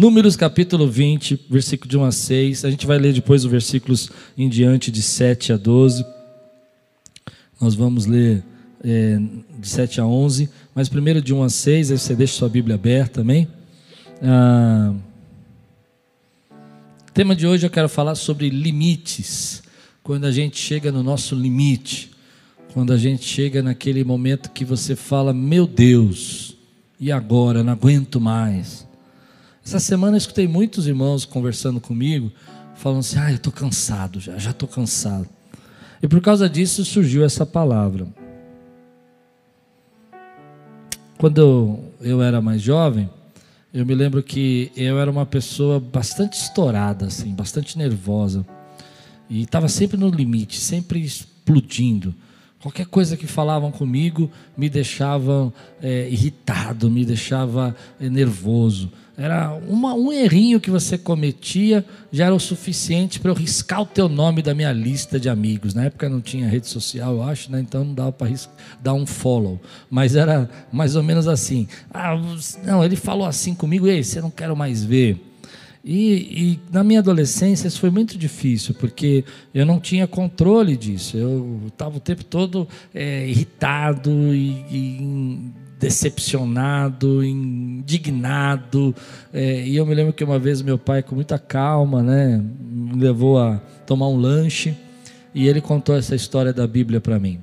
Números capítulo 20, versículo de 1 a 6. A gente vai ler depois os versículos em diante de 7 a 12. Nós vamos ler é, de 7 a 11, mas primeiro de 1 a 6, aí você deixa sua Bíblia aberta também. Ah, tema de hoje eu quero falar sobre limites. Quando a gente chega no nosso limite, quando a gente chega naquele momento que você fala: Meu Deus, e agora? Não aguento mais. Essa semana eu escutei muitos irmãos conversando comigo, falando assim: Ah, eu estou cansado já, já estou cansado. E por causa disso surgiu essa palavra. Quando eu, eu era mais jovem, eu me lembro que eu era uma pessoa bastante estourada, assim, bastante nervosa. E estava sempre no limite, sempre explodindo. Qualquer coisa que falavam comigo me deixava é, irritado, me deixava é, nervoso. Era uma, um errinho que você cometia já era o suficiente para eu riscar o teu nome da minha lista de amigos. Na época não tinha rede social, eu acho, né? então não dava para dar um follow. Mas era mais ou menos assim. Ah, não, ele falou assim comigo, ei, você não quero mais ver. E, e, na minha adolescência isso foi muito difícil, porque eu não tinha controle disso. Eu estava o tempo todo é, irritado e, e decepcionado, indignado. É, e eu me lembro que uma vez meu pai, com muita calma, né, me levou a tomar um lanche e ele contou essa história da Bíblia para mim.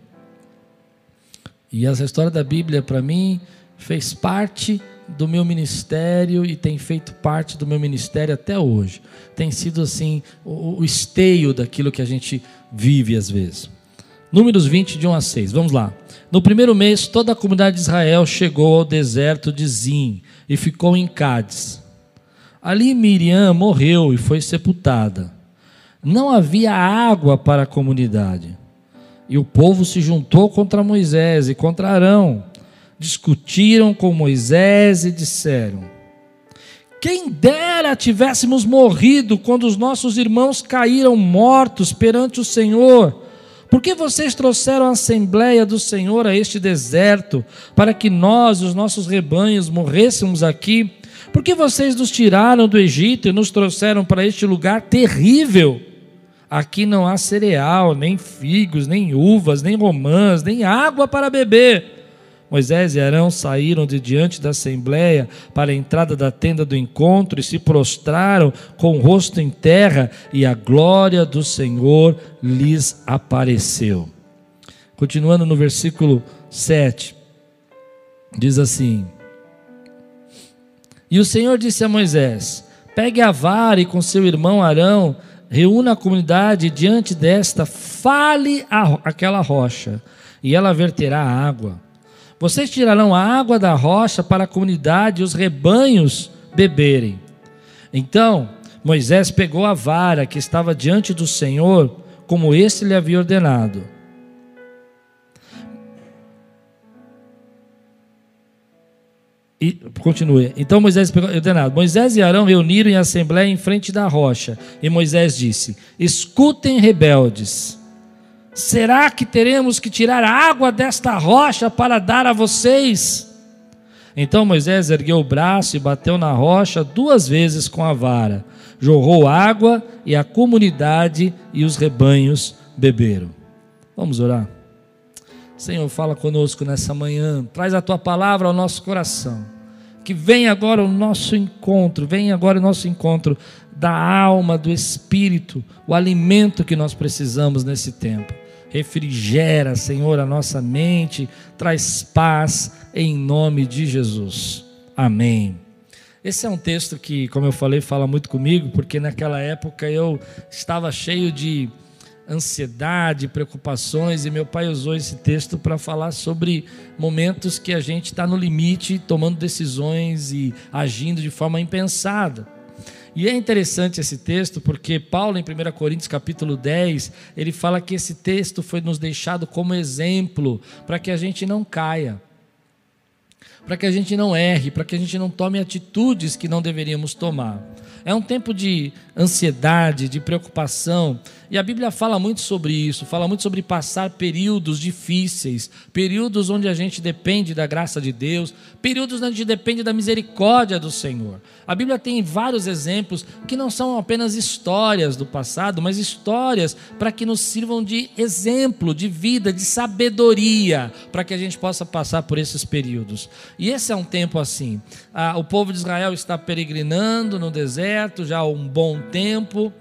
E essa história da Bíblia para mim fez parte do meu ministério e tem feito parte do meu ministério até hoje. Tem sido assim o, o esteio daquilo que a gente vive às vezes. Números 20, de 1 a 6. Vamos lá. No primeiro mês, toda a comunidade de Israel chegou ao deserto de Zim e ficou em Cádiz. Ali Miriam morreu e foi sepultada. Não havia água para a comunidade. E o povo se juntou contra Moisés e contra Arão. Discutiram com Moisés e disseram: Quem dera tivéssemos morrido quando os nossos irmãos caíram mortos perante o Senhor por que vocês trouxeram a Assembleia do Senhor a este deserto, para que nós, os nossos rebanhos, morrêssemos aqui? Por que vocês nos tiraram do Egito e nos trouxeram para este lugar terrível? Aqui não há cereal, nem figos, nem uvas, nem romãs, nem água para beber. Moisés e Arão saíram de diante da assembleia para a entrada da tenda do encontro e se prostraram com o rosto em terra, e a glória do Senhor lhes apareceu. Continuando no versículo 7, diz assim: E o Senhor disse a Moisés: Pegue a vara e com seu irmão Arão, reúna a comunidade diante desta, fale aquela rocha, e ela verterá água. Vocês tirarão a água da rocha para a comunidade e os rebanhos beberem. Então Moisés pegou a vara que estava diante do Senhor, como este lhe havia ordenado. E continue. Então Moisés pegou ordenado. Moisés e Arão reuniram em assembleia em frente da rocha. E Moisés disse: Escutem, rebeldes Será que teremos que tirar água desta rocha para dar a vocês? Então Moisés ergueu o braço e bateu na rocha duas vezes com a vara. Jorrou água e a comunidade e os rebanhos beberam. Vamos orar. Senhor, fala conosco nessa manhã. Traz a tua palavra ao nosso coração. Que venha agora o nosso encontro, venha agora o nosso encontro da alma, do espírito, o alimento que nós precisamos nesse tempo refrigera, Senhor, a nossa mente, traz paz em nome de Jesus. Amém. Esse é um texto que, como eu falei, fala muito comigo, porque naquela época eu estava cheio de ansiedade, preocupações, e meu pai usou esse texto para falar sobre momentos que a gente está no limite, tomando decisões e agindo de forma impensada. E é interessante esse texto porque Paulo, em 1 Coríntios capítulo 10, ele fala que esse texto foi nos deixado como exemplo para que a gente não caia, para que a gente não erre, para que a gente não tome atitudes que não deveríamos tomar. é um tempo de ansiedade, de preocupação. E a Bíblia fala muito sobre isso, fala muito sobre passar períodos difíceis, períodos onde a gente depende da graça de Deus, períodos onde a gente depende da misericórdia do Senhor. A Bíblia tem vários exemplos que não são apenas histórias do passado, mas histórias para que nos sirvam de exemplo, de vida, de sabedoria, para que a gente possa passar por esses períodos. E esse é um tempo assim. Ah, o povo de Israel está peregrinando no deserto já há um bom tempo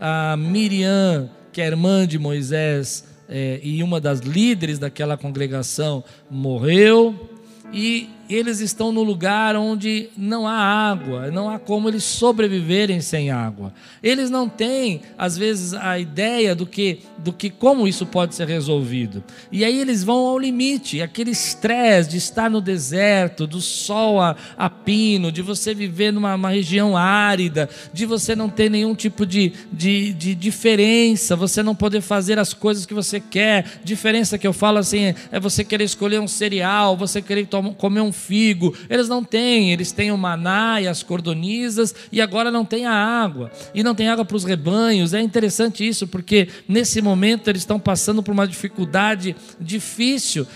a Miriam, que é irmã de Moisés é, e uma das líderes daquela congregação, morreu. E eles estão no lugar onde não há água, não há como eles sobreviverem sem água. Eles não têm, às vezes, a ideia do que, do que como isso pode ser resolvido. E aí eles vão ao limite, aquele estresse de estar no deserto, do sol a, a pino, de você viver numa região árida, de você não ter nenhum tipo de, de, de diferença, você não poder fazer as coisas que você quer. Diferença que eu falo assim é você querer escolher um cereal, você querer tomar, comer um figo. Eles não têm, eles têm o maná e as cordonizas e agora não tem a água. E não tem água para os rebanhos. É interessante isso, porque nesse momento eles estão passando por uma dificuldade difícil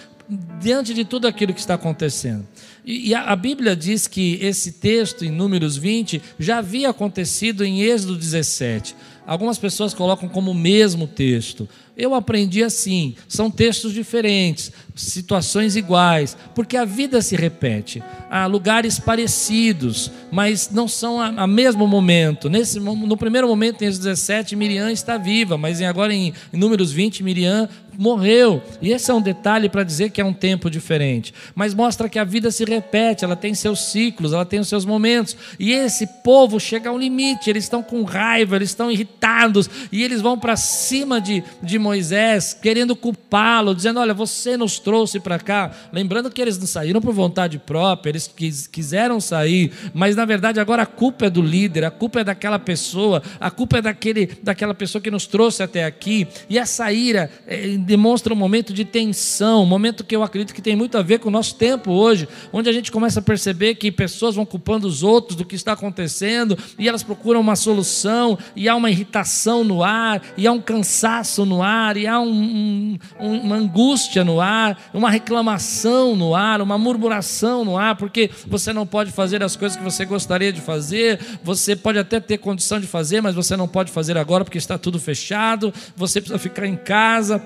diante de tudo aquilo que está acontecendo. E, a, Bíblia diz que esse texto, em Números 20, já havia acontecido em Êxodo 17. Algumas pessoas colocam como o mesmo texto. Eu aprendi assim: são textos diferentes, situações iguais, porque a vida se repete. Há lugares parecidos, mas não são a, mesmo momento. Nesse, no primeiro momento, em 17, Miriam está viva, mas agora em, em Números 20, Miriam morreu. E esse é um detalhe para dizer que é um tempo diferente. Mas mostra que a vida se repete, ela tem seus ciclos, ela tem os seus momentos. E esse povo chega a um limite, eles estão com raiva, eles estão irritados, e eles vão para cima de, de Moisés, querendo culpá-lo, dizendo: Olha, você nos trouxe para cá. Lembrando que eles não saíram por vontade própria, eles quis, quiseram sair, mas na verdade agora a culpa é do líder, a culpa é daquela pessoa, a culpa é daquele, daquela pessoa que nos trouxe até aqui. E essa ira é, demonstra um momento de tensão, um momento que eu acredito que tem muito a ver com o nosso tempo hoje, onde a gente começa a perceber que pessoas vão culpando os outros do que está acontecendo e elas procuram uma solução, e há uma irritação no ar, e há um cansaço no ar, e há um, um, uma angústia no ar, uma reclamação no ar, uma murmuração no ar, porque você não pode fazer as coisas que você gostaria de fazer, você pode até ter condição de fazer, mas você não pode fazer agora porque está tudo fechado, você precisa ficar em casa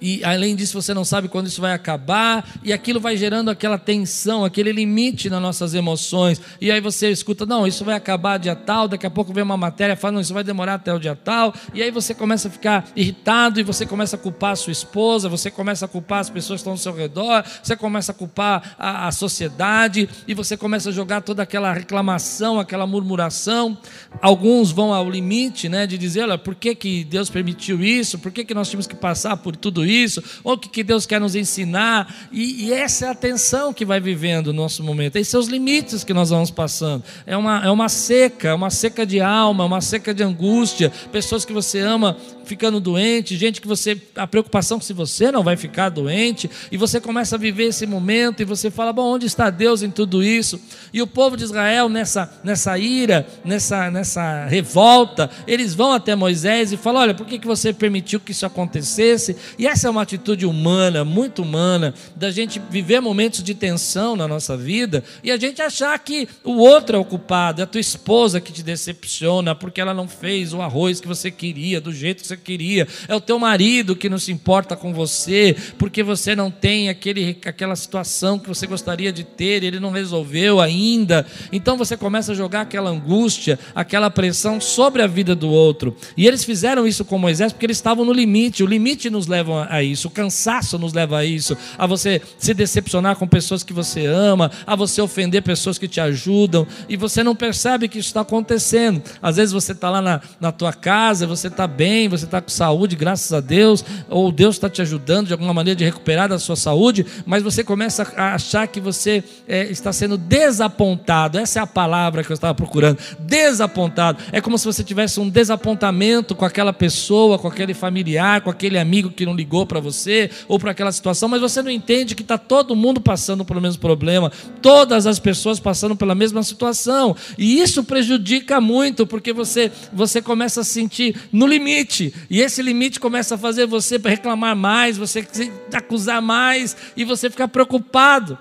e além disso você não sabe quando isso vai acabar, e aquilo vai gerando aquela tensão, aquele limite nas nossas emoções. E aí você escuta, não, isso vai acabar dia tal, daqui a pouco vem uma matéria falando, não, isso vai demorar até o dia tal, e aí você começa a ficar irritado e você começa a culpar a sua esposa, você começa a culpar as pessoas que estão ao seu redor, você começa a culpar a, a sociedade, e você começa a jogar toda aquela reclamação, aquela murmuração. Alguns vão ao limite, né, de dizer, olha, por que, que Deus permitiu isso? Por que, que nós tínhamos que passar por tudo isso? Isso, ou o que, Deus quer nos ensinar, e, e, essa é a tensão que vai vivendo no nosso momento, esses são os limites que nós vamos passando. É uma, é uma seca, é uma seca de alma, uma seca de angústia, pessoas que você ama ficando doente, gente que você. a preocupação se você não vai ficar doente, e você começa a viver esse momento, e você fala: bom, onde está Deus em tudo isso? E o povo de Israel, nessa, nessa ira, nessa, nessa revolta, eles vão até Moisés e falam: olha, por que, que você permitiu que isso acontecesse? E essa é uma atitude humana, muito humana, da gente viver momentos de tensão na nossa vida e a gente achar que o outro é o culpado, é a tua esposa que te decepciona porque ela não fez o arroz que você queria, do jeito que você queria, é o teu marido que não se importa com você, porque você não tem aquele, aquela situação que você gostaria de ter, ele não resolveu ainda. Então você começa a jogar aquela angústia, aquela pressão sobre a vida do outro. E eles fizeram isso com Moisés porque eles estavam no limite, o limite nos leva a isso, o cansaço nos leva a isso, a você se decepcionar com pessoas que você ama, a você ofender pessoas que te ajudam, e você não percebe que isso está acontecendo. Às vezes você está lá na, na tua casa, você está bem, você está com saúde, graças a Deus, ou Deus está te ajudando de alguma maneira de recuperar da sua saúde, mas você começa a achar que você é, está sendo desapontado. Essa é a palavra que eu estava procurando. Desapontado. É como se você tivesse um desapontamento com aquela pessoa, com aquele familiar, com aquele amigo que não ligou para você, ou para aquela situação, mas você não entende que está todo mundo passando pelo mesmo problema, todas as pessoas passando pela mesma situação. E isso prejudica muito, porque você, você começa a se sentir no limite. E esse limite começa a fazer você reclamar mais, você acusar mais e você ficar preocupado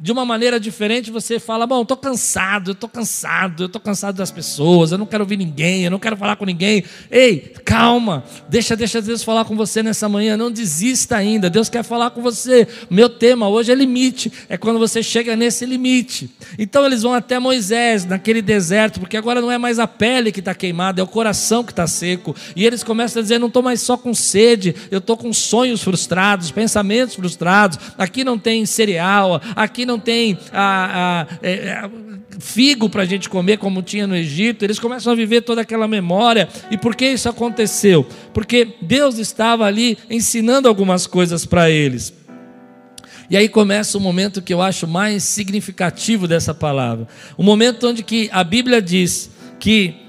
de uma maneira diferente, você fala: Bom, estou cansado, estou cansado, eu estou cansado das pessoas, eu não quero ouvir ninguém, eu não quero falar com ninguém. Ei, calma, deixa, deixa Deus falar com você nessa manhã, não desista ainda, Deus quer falar com você. Meu tema hoje é limite, é quando você chega nesse limite. Então eles vão até Moisés, naquele deserto, porque agora não é mais a pele que está queimada, é o coração que está seco. E eles começam a dizer: Não estou mais só com sede, eu estou com sonhos frustrados, pensamentos frustrados. Aqui não tem cereal, aqui não tem a, a, a figo para a gente comer como tinha no Egito, eles começam a viver toda aquela memória. E por que isso aconteceu? Porque Deus estava ali ensinando algumas coisas para eles. E aí começa o momento que eu acho mais significativo dessa palavra. O momento onde que a Bíblia diz que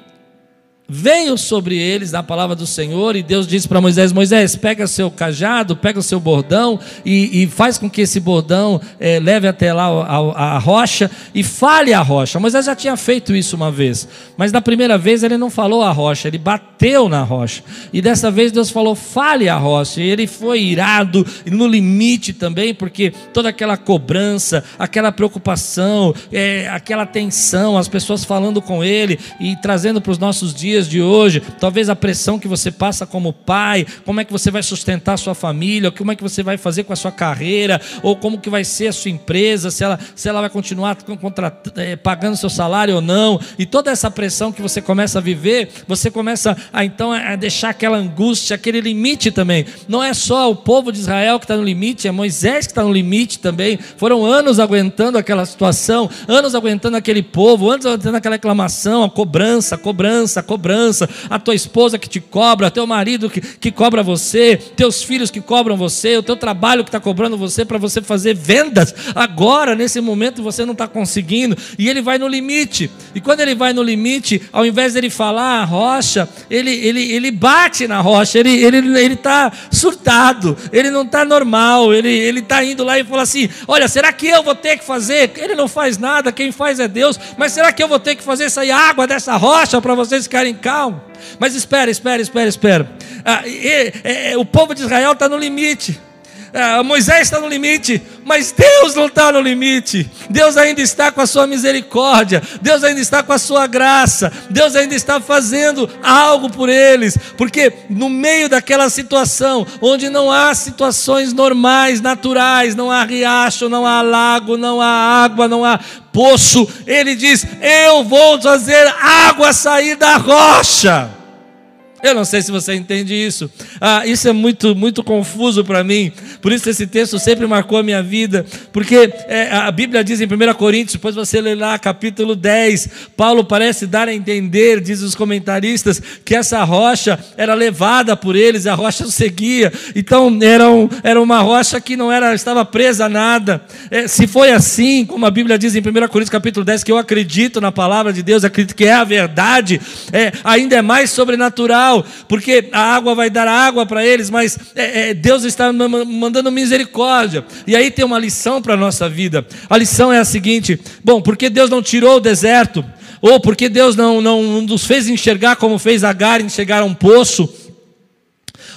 veio sobre eles na palavra do Senhor, e Deus disse para Moisés: Moisés, pega seu cajado, pega o seu bordão e, e faz com que esse bordão é, leve até lá a, a, rocha e fale a rocha. Moisés já tinha feito isso uma vez, mas da primeira vez ele não falou a rocha, ele bateu na rocha, e dessa vez Deus falou: fale a rocha, e ele foi irado, no limite também, porque toda aquela cobrança, aquela preocupação, é, aquela tensão, as pessoas falando com ele e trazendo para os nossos dias dias de hoje, talvez a pressão que você passa como pai, como é que você vai sustentar a sua família, como é que você vai fazer com a sua carreira, ou como que vai ser a sua empresa, se ela, se ela vai continuar é, pagando seu salário ou não, e toda essa pressão que você começa a viver, você começa a então a deixar aquela angústia, aquele limite também. Não é só o povo de Israel que está no limite, é Moisés que está no limite também. Foram anos aguentando aquela situação, anos aguentando aquele povo, anos aguentando aquela reclamação, a cobrança, a cobrança, a cobrança cobrança, a tua esposa que te cobra, teu marido que, que cobra você, teus filhos que cobram você, o teu trabalho que está cobrando você para você fazer vendas. Agora, nesse momento, você não está conseguindo, e ele vai no limite. E quando ele vai no limite, ao invés dele falar a rocha, ele, ele, ele bate na rocha, ele está ele, ele tá surtado, ele não está normal, ele está indo lá e fala assim: Olha, será que eu vou ter que fazer? Ele não faz nada, quem faz é Deus, mas será que eu vou ter que fazer sair água dessa rocha para vocês ficarem calmo. Mas espera, espera, espera, espera. Ah, e, e, o povo de Israel está no limite. Ah, Moisés está no limite, mas Deus não está no limite. Deus ainda está com a sua misericórdia, Deus ainda está com a sua graça, Deus ainda está fazendo algo por eles, porque no meio daquela situação, onde não há situações normais, naturais, não há riacho, não há lago, não há água, não há poço, ele diz: Eu vou fazer água sair da rocha. Eu não sei se você entende isso. Ah, isso é muito, muito confuso para mim. Por isso esse texto sempre marcou a minha vida. Porque é, a Bíblia diz em 1 Coríntios, depois você lê lá, capítulo 10, Paulo parece dar a entender, diz os comentaristas, que essa rocha era levada por eles, a rocha o seguia. Então era, um, era uma rocha que não era, estava presa a nada. É, se foi assim, como a Bíblia diz em 1 Coríntios capítulo 10, que eu acredito na palavra de Deus, acredito que é a verdade, é, ainda é mais sobrenatural porque a água vai dar água para eles, mas é, é, Deus está mandando misericórdia. E aí tem uma lição para a nossa vida. A lição é a seguinte: bom, porque Deus não tirou o deserto, ou porque Deus não, não nos fez enxergar como fez Agar enxergar um poço,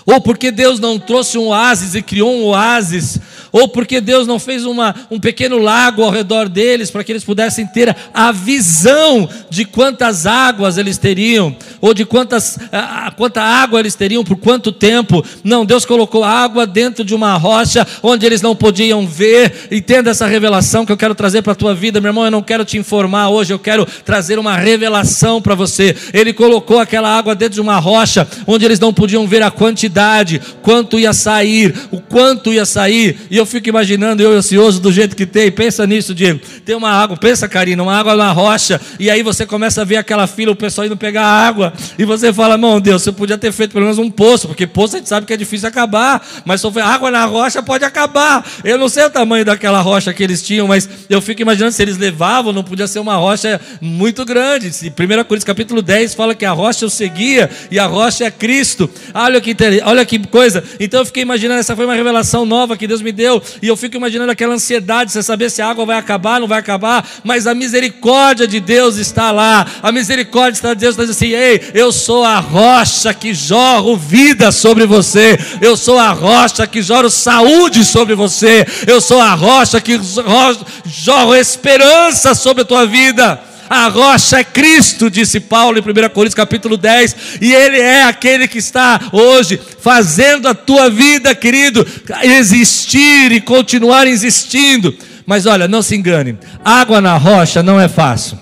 ou porque Deus não trouxe um oásis e criou um oásis, ou porque Deus não fez uma, um pequeno lago ao redor deles para que eles pudessem ter a visão de quantas águas eles teriam, ou de quantas, a, quanta água eles teriam por quanto tempo. Não, Deus colocou água dentro de uma rocha onde eles não podiam ver. Entenda essa revelação que eu quero trazer para a tua vida, meu irmão. Eu não quero te informar hoje, eu quero trazer uma revelação para você. Ele colocou aquela água dentro de uma rocha onde eles não podiam ver a quantidade, quanto ia sair, o quanto ia sair. E eu fico imaginando eu ansioso do jeito que tem. Pensa nisso, Diego. Tem uma água, pensa, Karina, uma água na rocha. E aí você começa a ver aquela fila, o pessoal indo pegar água. E você fala, meu Deus, você podia ter feito pelo menos um poço, porque poço a gente sabe que é difícil acabar. Mas se houver água na rocha, pode acabar. Eu não sei o tamanho daquela rocha que eles tinham, mas eu fico imaginando se eles levavam, não podia ser uma rocha muito grande. 1 Coríntios capítulo 10 fala que a rocha eu seguia e a rocha é Cristo. Olha que, olha que coisa. Então eu fiquei imaginando, essa foi uma revelação nova que Deus me deu. E eu fico imaginando aquela ansiedade, você saber se a água vai acabar, não vai acabar. Mas a misericórdia de Deus está lá. A misericórdia de Deus está dizendo assim: Ei, eu sou a rocha que jorro vida sobre você. Eu sou a rocha que jorro saúde sobre você. Eu sou a rocha que jorro esperança sobre a tua vida. A rocha é Cristo, disse Paulo em 1 Coríntios capítulo 10, e Ele é aquele que está hoje fazendo a tua vida, querido, existir e continuar existindo. Mas olha, não se engane, água na rocha não é fácil.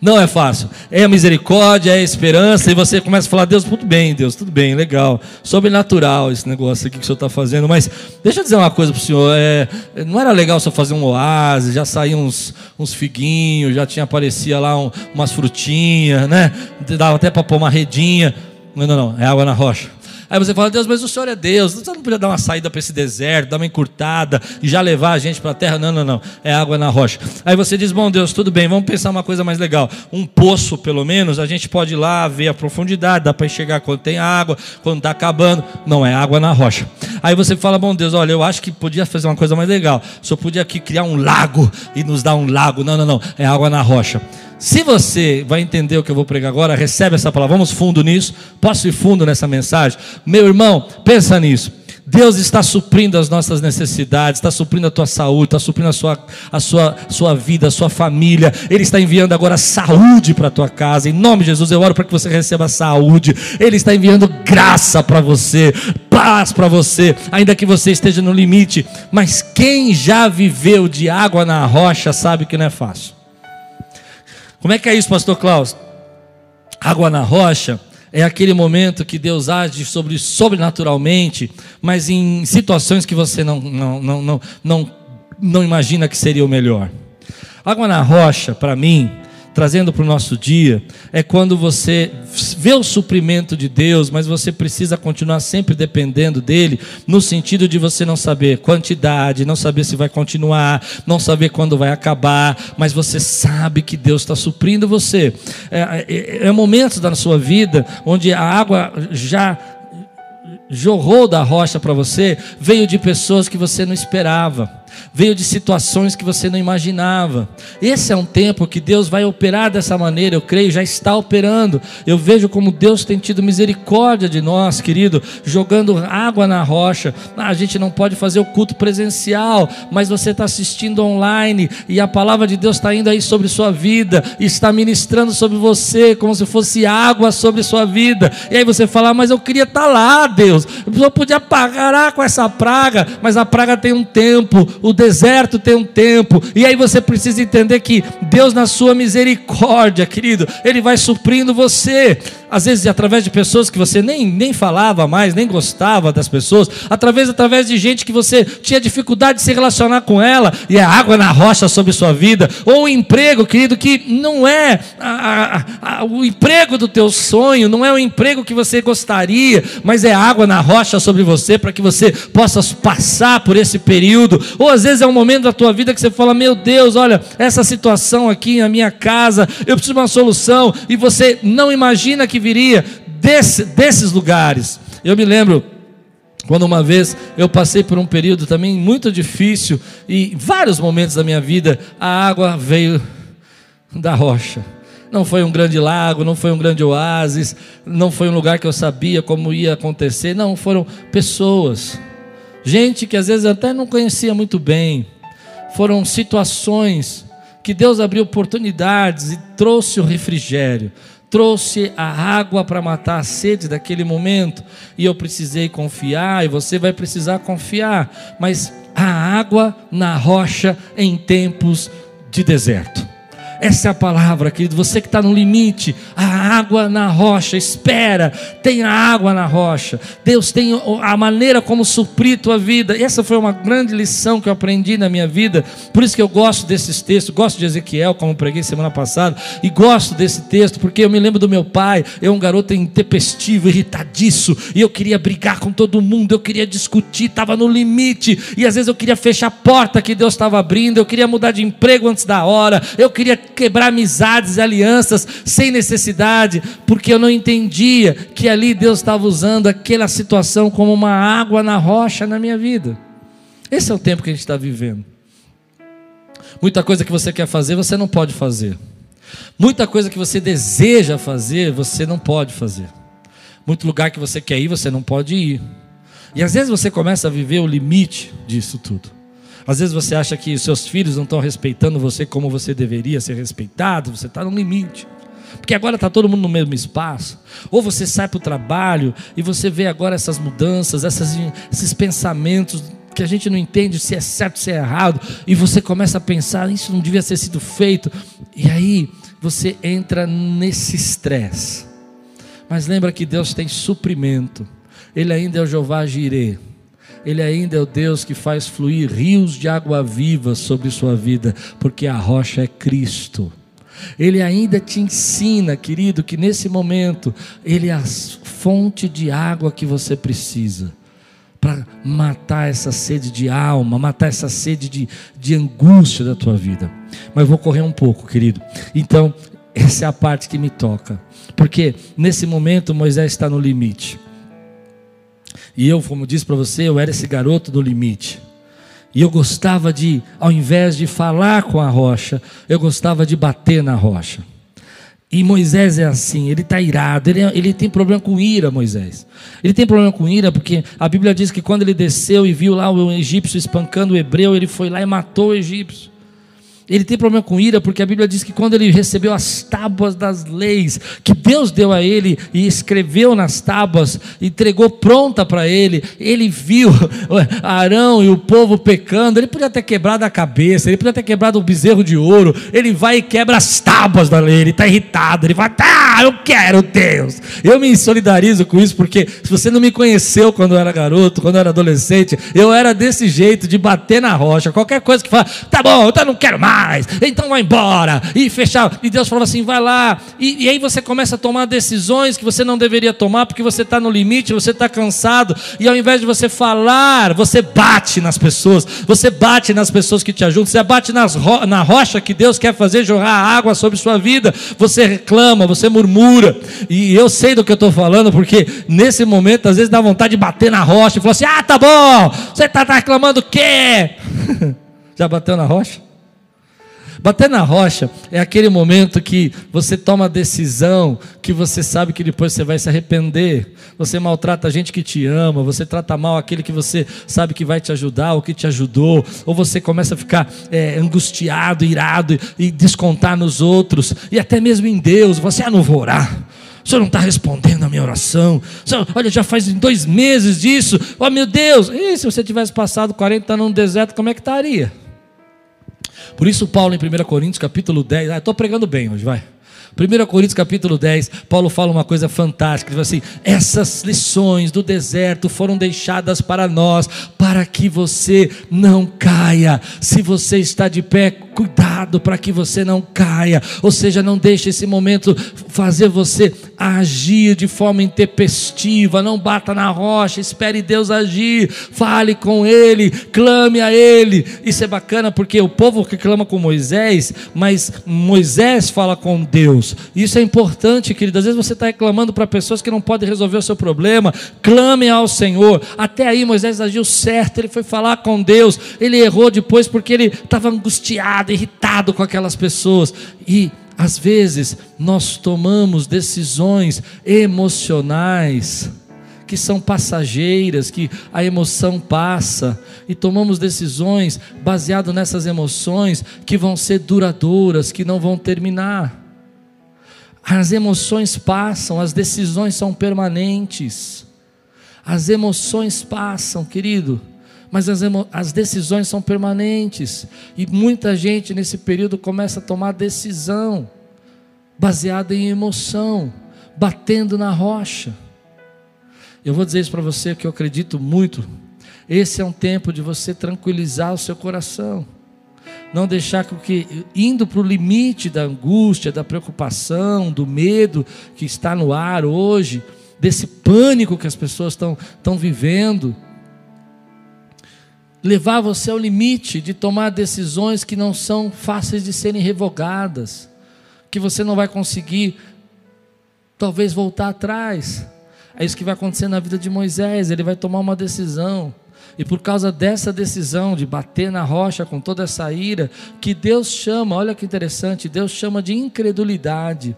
Não é fácil. É a misericórdia, é a esperança, e você começa a falar, Deus, tudo bem, Deus, tudo bem, legal. Sobrenatural esse negócio aqui que o senhor está fazendo. Mas deixa eu dizer uma coisa para o senhor. É, não era legal só fazer um oásis, já saíam uns, uns figuinhos, já tinha aparecia lá um, umas frutinhas, né? Dava até para pôr uma redinha. Não, não, não, é água na rocha. Aí você fala, Deus, mas o Senhor é Deus, você não podia dar uma saída para esse deserto, dar uma encurtada e já levar a gente para a terra? Não, não, não, é água na rocha. Aí você diz, bom Deus, tudo bem, vamos pensar uma coisa mais legal. Um poço, pelo menos, a gente pode ir lá ver a profundidade, dá para enxergar quando tem água, quando está acabando. Não, é água na rocha. Aí você fala, bom Deus, olha, eu acho que podia fazer uma coisa mais legal. Senhor podia aqui criar um lago e nos dar um lago. Não, não, não, é água na rocha. Se você vai entender o que eu vou pregar agora, recebe essa palavra, vamos fundo nisso. Posso ir fundo nessa mensagem? Meu irmão, pensa nisso. Deus está suprindo as nossas necessidades, está suprindo a tua saúde, está suprindo a sua, a sua, sua vida, a sua família. Ele está enviando agora saúde para a tua casa. Em nome de Jesus, eu oro para que você receba saúde. Ele está enviando graça para você, paz para você, ainda que você esteja no limite. Mas quem já viveu de água na rocha sabe que não é fácil. Como é que é isso, pastor Klaus? Água na rocha é aquele momento que Deus age sobre, sobrenaturalmente, mas em situações que você não, não, não, não, não, não imagina que seria o melhor. Água na rocha, para mim, trazendo para o nosso dia, é quando você vê o suprimento de Deus, mas você precisa continuar sempre dependendo dele, no sentido de você não saber quantidade, não saber se vai continuar, não saber quando vai acabar, mas você sabe que Deus está suprindo você. É, é, é momentos da sua vida onde a água já jorrou da rocha para você, veio de pessoas que você não esperava veio de situações que você não imaginava. Esse é um tempo que Deus vai operar dessa maneira, eu creio, já está operando. Eu vejo como Deus tem tido misericórdia de nós, querido, jogando água na rocha. Ah, a gente não pode fazer o culto presencial, mas você está assistindo online e a palavra de Deus está indo aí sobre sua vida, está ministrando sobre você, como se fosse água sobre sua vida. E aí você fala, ah, mas eu queria estar tá lá, Deus. Eu podia parar com essa praga, mas a praga tem um tempo o deserto tem um tempo, e aí você precisa entender que Deus, na sua misericórdia, querido, Ele vai suprindo você. Às vezes através de pessoas que você nem, nem falava mais, nem gostava das pessoas, através, através de gente que você tinha dificuldade de se relacionar com ela, e é água na rocha sobre sua vida, ou um emprego, querido, que não é a, a, a, o emprego do teu sonho, não é o emprego que você gostaria, mas é água na rocha sobre você, para que você possa passar por esse período, ou às vezes é um momento da tua vida que você fala, meu Deus, olha, essa situação aqui na minha casa, eu preciso de uma solução, e você não imagina que que viria desse, desses lugares. Eu me lembro quando uma vez eu passei por um período também muito difícil e vários momentos da minha vida a água veio da rocha. Não foi um grande lago, não foi um grande oásis, não foi um lugar que eu sabia como ia acontecer, não, foram pessoas. Gente que às vezes até não conhecia muito bem. Foram situações que Deus abriu oportunidades e trouxe o refrigério trouxe a água para matar a sede daquele momento, e eu precisei confiar, e você vai precisar confiar, mas a água na rocha em tempos de deserto. Essa é a palavra, querido. Você que está no limite, a água na rocha, espera, tem a água na rocha. Deus tem a maneira como suprir tua vida. Essa foi uma grande lição que eu aprendi na minha vida. Por isso que eu gosto desses textos, gosto de Ezequiel, como preguei semana passada, e gosto desse texto, porque eu me lembro do meu pai, eu um garoto intempestivo, irritadiço, e eu queria brigar com todo mundo, eu queria discutir, estava no limite, e às vezes eu queria fechar a porta que Deus estava abrindo, eu queria mudar de emprego antes da hora, eu queria quebrar amizades e alianças sem necessidade, porque eu não entendia que ali Deus estava usando aquela situação como uma água na rocha na minha vida. Esse é o tempo que a gente está vivendo. Muita coisa que você quer fazer, você não pode fazer. Muita coisa que você deseja fazer, você não pode fazer. Muito lugar que você quer ir, você não pode ir. E às vezes você começa a viver o limite disso tudo. Às vezes você acha que seus filhos não estão respeitando você como você deveria ser respeitado, você está no limite. Porque agora está todo mundo no mesmo espaço. Ou você sai para o trabalho e você vê agora essas mudanças, essas, esses pensamentos que a gente não entende se é certo, se é errado, e você começa a pensar, isso não devia ter sido feito. E aí você entra nesse estresse. Mas lembra que Deus tem suprimento. Ele ainda é o Jeová Jireh. Ele ainda é o Deus que faz fluir rios de água viva sobre sua vida, porque a rocha é Cristo. Ele ainda te ensina, querido, que nesse momento Ele é a fonte de água que você precisa para matar essa sede de alma, matar essa sede de, de angústia da tua vida. Mas vou correr um pouco, querido. Então, essa é a parte que me toca, porque nesse momento Moisés está no limite. E eu, como disse para você, eu era esse garoto do limite. E eu gostava de, ao invés de falar com a rocha, eu gostava de bater na rocha. E Moisés é assim, ele está irado, ele, ele tem problema com ira, Moisés. Ele tem problema com ira porque a Bíblia diz que quando ele desceu e viu lá o egípcio espancando o hebreu, ele foi lá e matou o egípcio. Ele tem problema com ira porque a Bíblia diz que quando ele recebeu as tábuas das leis que Deus deu a ele e escreveu nas tábuas, entregou pronta para ele, ele viu Arão e o povo pecando. Ele podia ter quebrado a cabeça, ele podia ter quebrado o bezerro de ouro. Ele vai e quebra as tábuas da lei. Ele está irritado. Ele fala: Ah, eu quero Deus. Eu me solidarizo com isso porque se você não me conheceu quando eu era garoto, quando eu era adolescente, eu era desse jeito de bater na rocha. Qualquer coisa que fala: Tá bom, então não quero mais mais, então vai embora, e fechar. E Deus falava assim: vai lá. E, e aí você começa a tomar decisões que você não deveria tomar, porque você está no limite, você está cansado, e ao invés de você falar, você bate nas pessoas, você bate nas pessoas que te ajudam, você bate nas ro na rocha que Deus quer fazer jorrar água sobre sua vida, você reclama, você murmura, e eu sei do que eu estou falando, porque nesse momento às vezes dá vontade de bater na rocha e falar assim: ah, tá bom, você está tá reclamando o quê? Já bateu na rocha? Bater na rocha é aquele momento que você toma a decisão que você sabe que depois você vai se arrepender. Você maltrata a gente que te ama, você trata mal aquele que você sabe que vai te ajudar ou que te ajudou, ou você começa a ficar é, angustiado, irado e descontar nos outros, e até mesmo em Deus. Você, ah, não vou orar. O senhor não está respondendo a minha oração. Senhor, olha, já faz dois meses disso. Oh, meu Deus. E se você tivesse passado 40 anos no deserto, como é que estaria? Por isso, Paulo, em 1 Coríntios, capítulo 10, ah, estou pregando bem hoje, vai. 1 Coríntios capítulo 10, Paulo fala uma coisa fantástica, ele fala assim: essas lições do deserto foram deixadas para nós, para que você não caia. Se você está de pé, cuidado para que você não caia, ou seja, não deixe esse momento fazer você agir de forma intempestiva, não bata na rocha, espere Deus agir, fale com Ele, clame a Ele. Isso é bacana porque o povo que clama com Moisés, mas Moisés fala com Deus. Isso é importante, querido. Às vezes você está reclamando para pessoas que não podem resolver o seu problema, clame ao Senhor. Até aí Moisés agiu certo, ele foi falar com Deus, ele errou depois porque ele estava angustiado irritado com aquelas pessoas. E às vezes nós tomamos decisões emocionais que são passageiras, que a emoção passa, e tomamos decisões baseado nessas emoções que vão ser duradouras, que não vão terminar. As emoções passam, as decisões são permanentes. As emoções passam, querido Mas as, as decisões são permanentes. E muita gente nesse período começa a tomar decisão baseada em emoção, batendo na rocha. Eu vou dizer isso para você que eu acredito muito. Esse é um tempo de você tranquilizar o seu coração. Não deixar que, indo para o limite da angústia, da preocupação, do medo que está no ar hoje, desse pânico que as pessoas estão, estão vivendo, levar você ao limite de tomar decisões que não são fáceis de serem revogadas, que você não vai conseguir, talvez, voltar atrás. É isso que vai acontecer na vida de Moisés, ele vai tomar uma decisão. E por causa dessa decisão de bater na rocha com toda essa ira, que Deus chama, olha que interessante, Deus chama de incredulidade.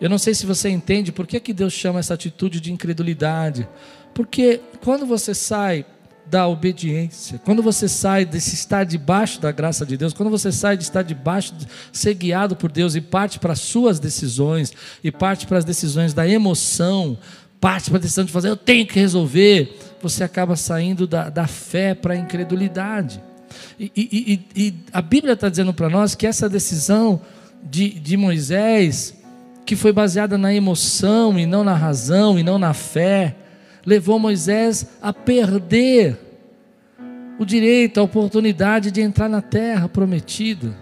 Eu não sei se você entende por que, que Deus chama essa atitude de incredulidade. Porque quando você sai da obediência, quando você sai desse estar debaixo da graça de Deus, quando você sai de estar debaixo, de ser guiado por Deus e parte para as suas decisões, e parte para as decisões da emoção, parte para a decisão de fazer, eu tenho que resolver, você acaba saindo da, da fé para a incredulidade. E, e, e, e a Bíblia está dizendo para nós que essa decisão de, de Moisés que foi baseada na emoção e não na razão e não na fé, levou Moisés a perder o direito, a oportunidade de entrar na terra prometida.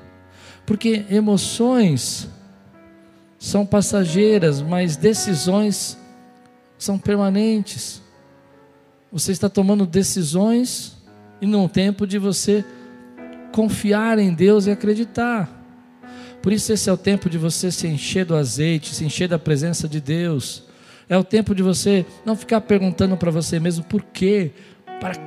Porque emoções são passageiras, mas decisões são permanentes. Você está tomando decisões e num tempo de você confiar em Deus e acreditar. Por isso, esse é o tempo de você se encher do azeite, se encher da presença de Deus. É o tempo de você não ficar perguntando para você mesmo por quê,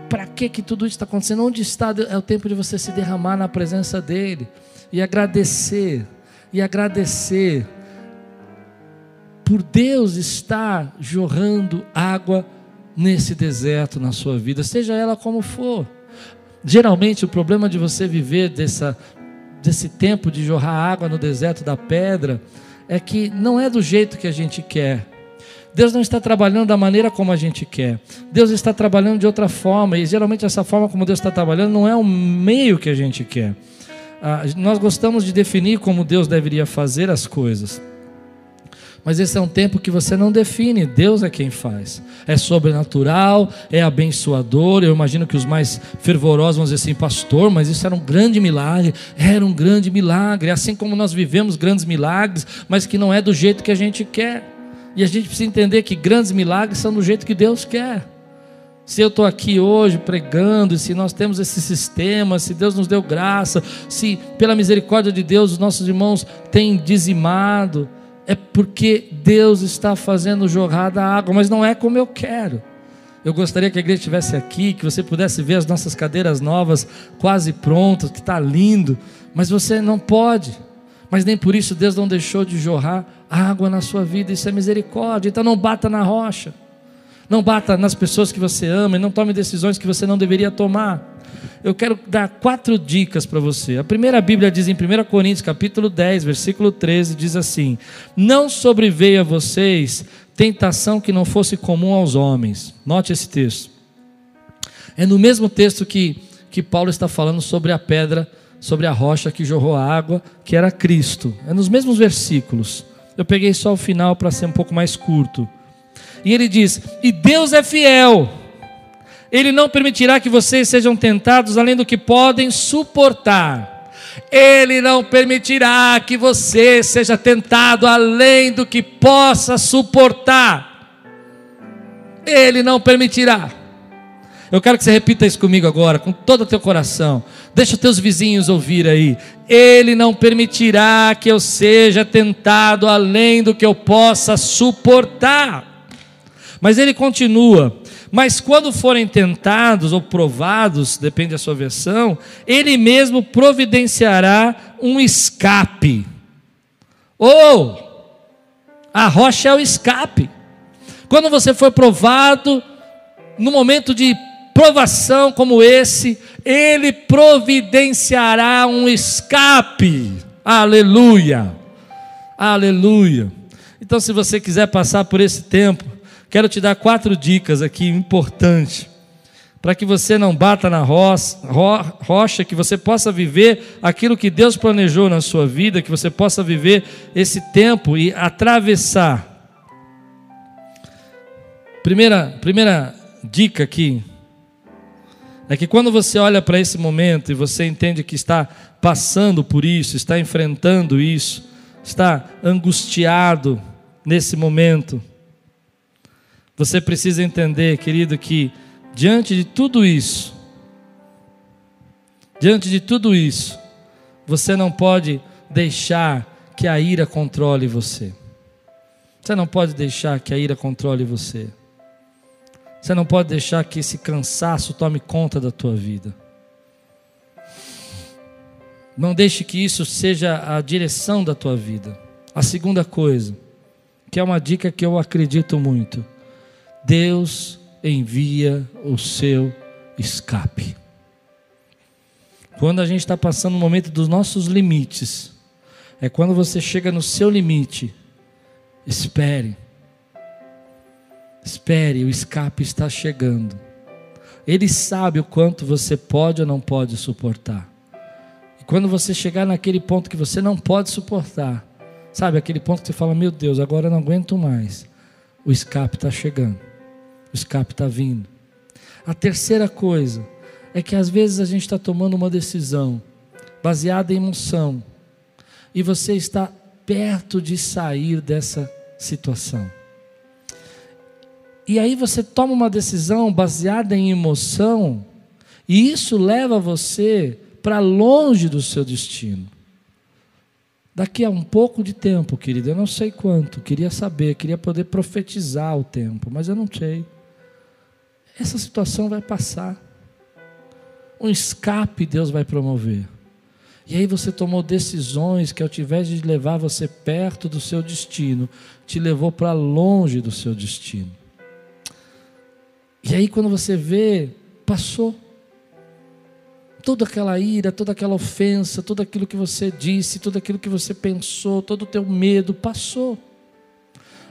para que, que tudo isso está acontecendo, onde está. É o tempo de você se derramar na presença dEle e agradecer, e agradecer por Deus estar jorrando água nesse deserto na sua vida, seja ela como for. Geralmente o problema de você viver dessa desse tempo de jorrar água no deserto da pedra, é que não é do jeito que a gente quer. Deus não está trabalhando da maneira como a gente quer. Deus está trabalhando de outra forma, e geralmente essa forma como Deus está trabalhando não é o meio que a gente quer. Ah, nós gostamos de definir como Deus deveria fazer as coisas. Mas esse é um tempo que você não define, Deus é quem faz. É sobrenatural, é abençoador. Eu imagino que os mais fervorosos vão dizer assim, pastor, mas isso era um grande milagre. Era um grande milagre. Assim como nós vivemos grandes milagres, mas que não é do jeito que a gente quer. E a gente precisa entender que grandes milagres são do jeito que Deus quer. Se eu estou aqui hoje pregando, se nós temos esse sistema, se Deus nos deu graça, se pela misericórdia de Deus os nossos irmãos têm dizimado, é porque Deus está fazendo jorrar da água, mas não é como eu quero. Eu gostaria que a igreja estivesse aqui, que você pudesse ver as nossas cadeiras novas quase prontas, que está lindo, mas você não pode. Mas nem por isso Deus não deixou de jorrar água na sua vida, isso é misericórdia. Então não bata na rocha, não bata nas pessoas que você ama e não tome decisões que você não deveria tomar eu quero dar quatro dicas para você. A primeira Bíblia diz em 1 Coríntios, capítulo 10, versículo 13, diz assim: Não sobreveio a vocês tentação que não fosse comum aos homens. Note esse texto. É no mesmo texto que, que Paulo está falando sobre a pedra, sobre a rocha que jorrou a água, que era Cristo. É nos mesmos versículos. Eu peguei só o final para ser um pouco mais curto. E ele diz: E Deus é fiel ele não permitirá que vocês sejam tentados além do que podem suportar. Ele não permitirá que você seja tentado além do que possa suportar. Ele não permitirá. Eu quero que você repita isso comigo agora, com todo o teu coração. Deixa os teus vizinhos ouvir aí. Ele não permitirá que eu seja tentado além do que eu possa suportar. Mas ele continua: mas quando forem tentados ou provados, depende da sua versão, ele mesmo providenciará um escape. Ou a rocha é o escape. Quando você for provado, no momento de provação como esse, ele providenciará um escape. Aleluia. Aleluia. Então, se você quiser passar por esse tempo, Quero te dar quatro dicas aqui importantes para que você não bata na roça, rocha, que você possa viver aquilo que Deus planejou na sua vida, que você possa viver esse tempo e atravessar. Primeira, primeira dica aqui é que quando você olha para esse momento e você entende que está passando por isso, está enfrentando isso, está angustiado nesse momento, você precisa entender, querido, que diante de tudo isso, diante de tudo isso, você não pode deixar que a ira controle você. Você não pode deixar que a ira controle você. Você não pode deixar que esse cansaço tome conta da tua vida. Não deixe que isso seja a direção da tua vida. A segunda coisa, que é uma dica que eu acredito muito Deus envia o seu escape. Quando a gente está passando o momento dos nossos limites, é quando você chega no seu limite, espere. Espere, o escape está chegando. Ele sabe o quanto você pode ou não pode suportar. E quando você chegar naquele ponto que você não pode suportar, sabe, aquele ponto que você fala: Meu Deus, agora eu não aguento mais. O escape está chegando o escape está vindo. A terceira coisa é que às vezes a gente está tomando uma decisão baseada em emoção e você está perto de sair dessa situação. E aí você toma uma decisão baseada em emoção e isso leva você para longe do seu destino. Daqui a um pouco de tempo, querido, eu não sei quanto, queria saber, queria poder profetizar o tempo, mas eu não sei essa situação vai passar. Um escape Deus vai promover. E aí você tomou decisões que, ao invés de levar você perto do seu destino, te levou para longe do seu destino. E aí, quando você vê, passou. Toda aquela ira, toda aquela ofensa, tudo aquilo que você disse, tudo aquilo que você pensou, todo o teu medo, passou.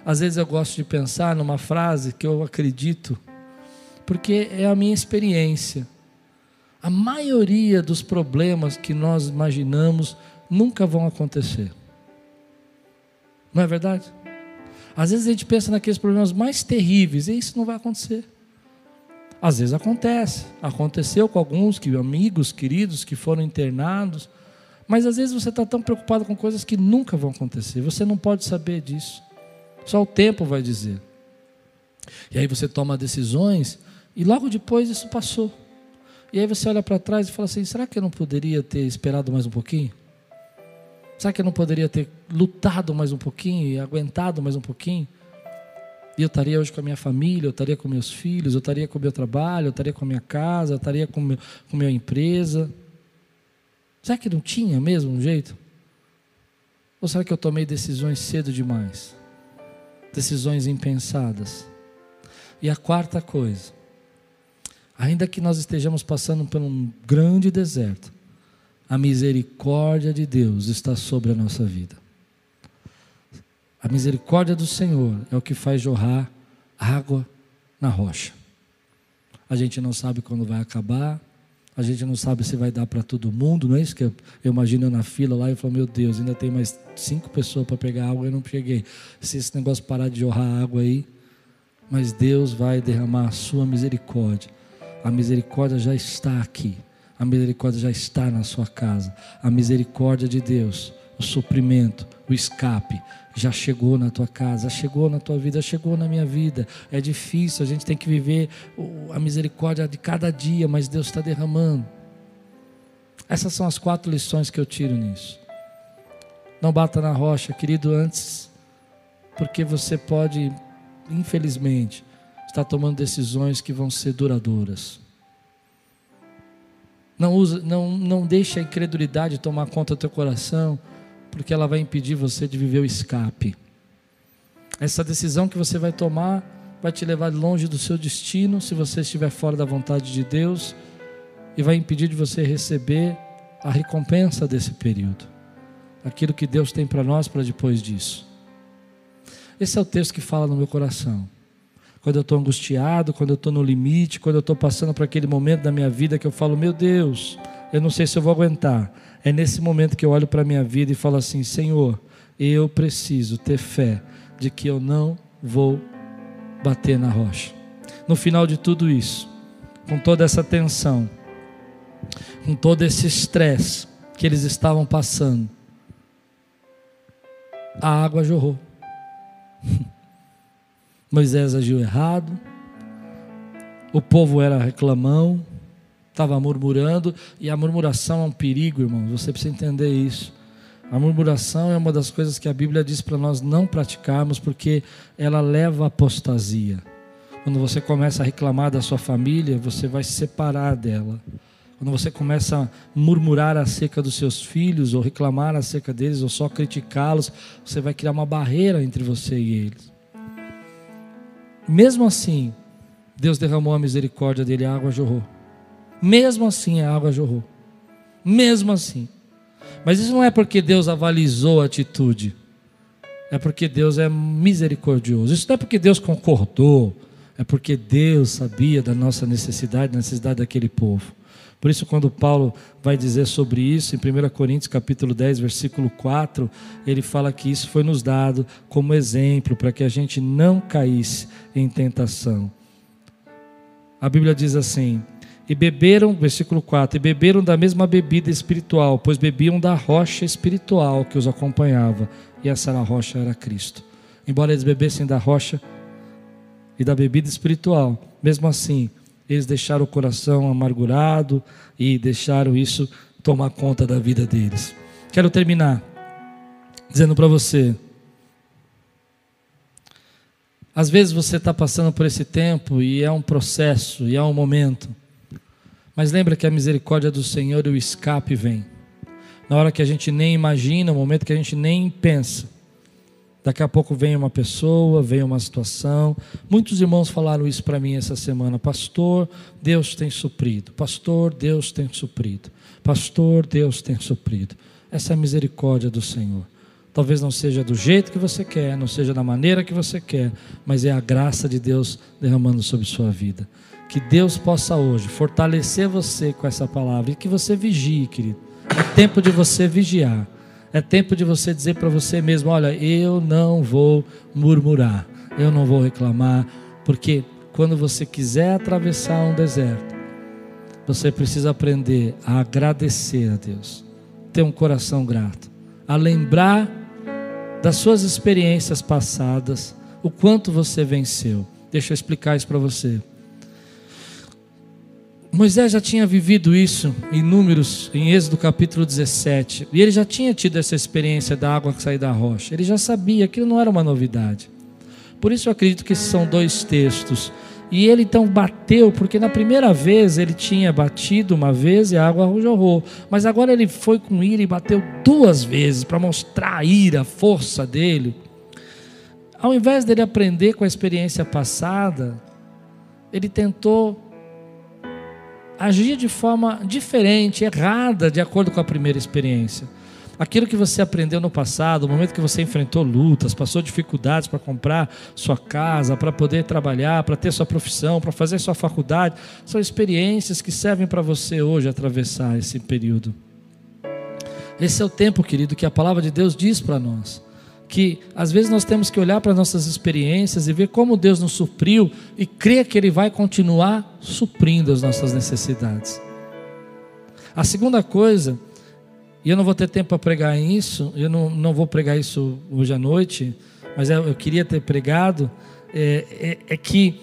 Às vezes eu gosto de pensar numa frase que eu acredito porque é a minha experiência. A maioria dos problemas que nós imaginamos nunca vão acontecer. Não é verdade? Às vezes a gente pensa naqueles problemas mais terríveis e isso não vai acontecer. Às vezes acontece. Aconteceu com alguns que, amigos, queridos que foram internados. Mas às vezes você está tão preocupado com coisas que nunca vão acontecer. Você não pode saber disso. Só o tempo vai dizer. E aí você toma decisões e logo depois isso passou. E aí você olha para trás e fala assim: será que eu não poderia ter esperado mais um pouquinho? Será que eu não poderia ter lutado mais um pouquinho e aguentado mais um pouquinho? E eu estaria hoje com a minha família, eu estaria com meus filhos, eu estaria com o meu trabalho, eu estaria com a minha casa, eu estaria com, meu, com a minha empresa. Será que não tinha mesmo um jeito? Ou será que eu tomei decisões cedo demais? Decisões impensadas. E a quarta coisa, Ainda que nós estejamos passando por um grande deserto, a misericórdia de Deus está sobre a nossa vida. A misericórdia do Senhor é o que faz jorrar água na rocha. A gente não sabe quando vai acabar, a gente não sabe se vai dar para todo mundo, não é isso que eu, eu imagino na fila lá e falo, meu Deus, ainda tem mais cinco pessoas para pegar água e eu não peguei. Se esse negócio parar de jorrar água aí, mas Deus vai derramar a sua misericórdia a misericórdia já está aqui. A misericórdia já está na sua casa. A misericórdia de Deus, o suprimento, o escape, já chegou na tua casa, chegou na tua vida, chegou na minha vida. É difícil, a gente tem que viver a misericórdia de cada dia, mas Deus está derramando. Essas são as quatro lições que eu tiro nisso. Não bata na rocha, querido, antes, porque você pode, infelizmente, está tomando decisões que vão ser duradouras. Não, usa, não, não deixe a incredulidade tomar conta do teu coração, porque ela vai impedir você de viver o escape. Essa decisão que você vai tomar vai te levar longe do seu destino, se você estiver fora da vontade de Deus, e vai impedir de você receber a recompensa desse período, aquilo que Deus tem para nós para depois disso. Esse é o texto que fala no meu coração. Quando eu estou angustiado, quando eu estou no limite, quando eu estou passando por aquele momento da minha vida que eu falo, meu Deus, eu não sei se eu vou aguentar. É nesse momento que eu olho para a minha vida e falo assim: Senhor, eu preciso ter fé de que eu não vou bater na rocha. No final de tudo isso, com toda essa tensão, com todo esse estresse que eles estavam passando, a água jorrou. Moisés agiu errado, o povo era reclamão, estava murmurando, e a murmuração é um perigo, irmão, você precisa entender isso. A murmuração é uma das coisas que a Bíblia diz para nós não praticarmos, porque ela leva à apostasia. Quando você começa a reclamar da sua família, você vai se separar dela. Quando você começa a murmurar acerca dos seus filhos, ou reclamar acerca deles, ou só criticá-los, você vai criar uma barreira entre você e eles. Mesmo assim, Deus derramou a misericórdia dele, a água jorrou. Mesmo assim, a água jorrou. Mesmo assim. Mas isso não é porque Deus avalizou a atitude. É porque Deus é misericordioso. Isso não é porque Deus concordou. É porque Deus sabia da nossa necessidade, da necessidade daquele povo. Por isso, quando Paulo vai dizer sobre isso, em 1 Coríntios capítulo 10, versículo 4, ele fala que isso foi nos dado como exemplo para que a gente não caísse em tentação. A Bíblia diz assim: e beberam, versículo 4, e beberam da mesma bebida espiritual, pois bebiam da rocha espiritual que os acompanhava, e essa era rocha era Cristo. Embora eles bebessem da rocha e da bebida espiritual, mesmo assim, eles deixaram o coração amargurado e deixaram isso tomar conta da vida deles. Quero terminar dizendo para você: às vezes você está passando por esse tempo e é um processo, e é um momento, mas lembra que a misericórdia do Senhor e o escape vem. Na hora que a gente nem imagina, no momento que a gente nem pensa. Daqui a pouco vem uma pessoa, vem uma situação. Muitos irmãos falaram isso para mim essa semana. Pastor, Deus tem suprido. Pastor, Deus tem suprido. Pastor, Deus tem suprido. Essa é a misericórdia do Senhor. Talvez não seja do jeito que você quer, não seja da maneira que você quer, mas é a graça de Deus derramando sobre sua vida. Que Deus possa hoje fortalecer você com essa palavra e que você vigie, querido. É tempo de você vigiar. É tempo de você dizer para você mesmo: olha, eu não vou murmurar, eu não vou reclamar, porque quando você quiser atravessar um deserto, você precisa aprender a agradecer a Deus, ter um coração grato, a lembrar das suas experiências passadas, o quanto você venceu. Deixa eu explicar isso para você. Moisés já tinha vivido isso em Números, em Êxodo capítulo 17, e ele já tinha tido essa experiência da água que sair da rocha. Ele já sabia, aquilo não era uma novidade. Por isso eu acredito que esses são dois textos. E ele então bateu, porque na primeira vez ele tinha batido uma vez e a água jorrou. Mas agora ele foi com ira e bateu duas vezes para mostrar a ira, a força dele. Ao invés dele aprender com a experiência passada, ele tentou agir de forma diferente, errada, de acordo com a primeira experiência. Aquilo que você aprendeu no passado, o momento que você enfrentou lutas, passou dificuldades para comprar sua casa, para poder trabalhar, para ter sua profissão, para fazer sua faculdade, são experiências que servem para você hoje atravessar esse período. Esse é o tempo, querido, que a palavra de Deus diz para nós que às vezes nós temos que olhar para nossas experiências e ver como Deus nos supriu e crer que Ele vai continuar suprindo as nossas necessidades. A segunda coisa, e eu não vou ter tempo para pregar isso, eu não, não vou pregar isso hoje à noite, mas eu, queria ter pregado, é, é, é que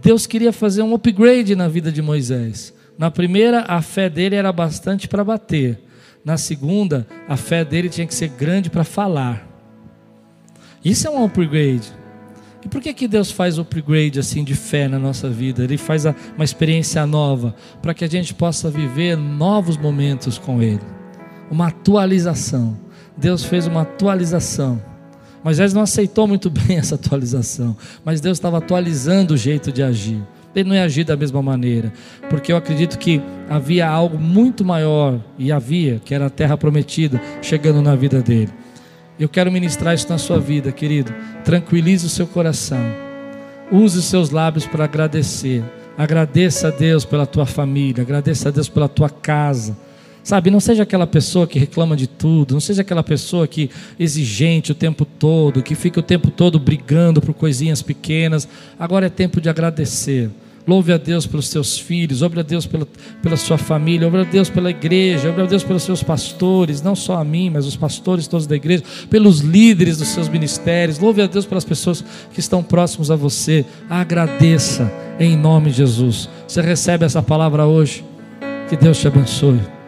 Deus queria fazer um upgrade na vida de Moisés. Na primeira, a fé dele era bastante para bater. Na segunda, a fé dele tinha que ser grande para falar. Isso é um upgrade. E por que, que Deus faz upgrade assim de fé na nossa vida? Ele faz uma experiência nova para que a gente possa viver novos momentos com Ele. Uma atualização. Deus fez uma atualização. Moisés não aceitou muito bem essa atualização, mas Deus estava atualizando o jeito de agir. Ele não ia agir da mesma maneira, porque eu acredito que havia algo muito maior, e havia, que era a terra prometida, chegando na vida dele. Eu quero ministrar isso na sua vida, querido. Tranquilize o seu coração. use os seus lábios para agradecer. Agradeça a Deus pela tua família, agradeça a Deus pela tua casa. Sabe, não seja aquela pessoa que reclama de tudo, não seja aquela pessoa que exigente o tempo todo, que fica o tempo todo brigando por coisinhas pequenas. Agora é tempo de agradecer. Louve a Deus pelos seus filhos, louve a Deus pela, pela sua família, louve a Deus pela igreja, louve a Deus pelos seus pastores, não só a mim, mas os pastores todos da igreja, pelos líderes dos seus ministérios, louve a Deus pelas pessoas que estão próximos a você. Agradeça em nome de Jesus. Você recebe essa palavra hoje. Que Deus te abençoe.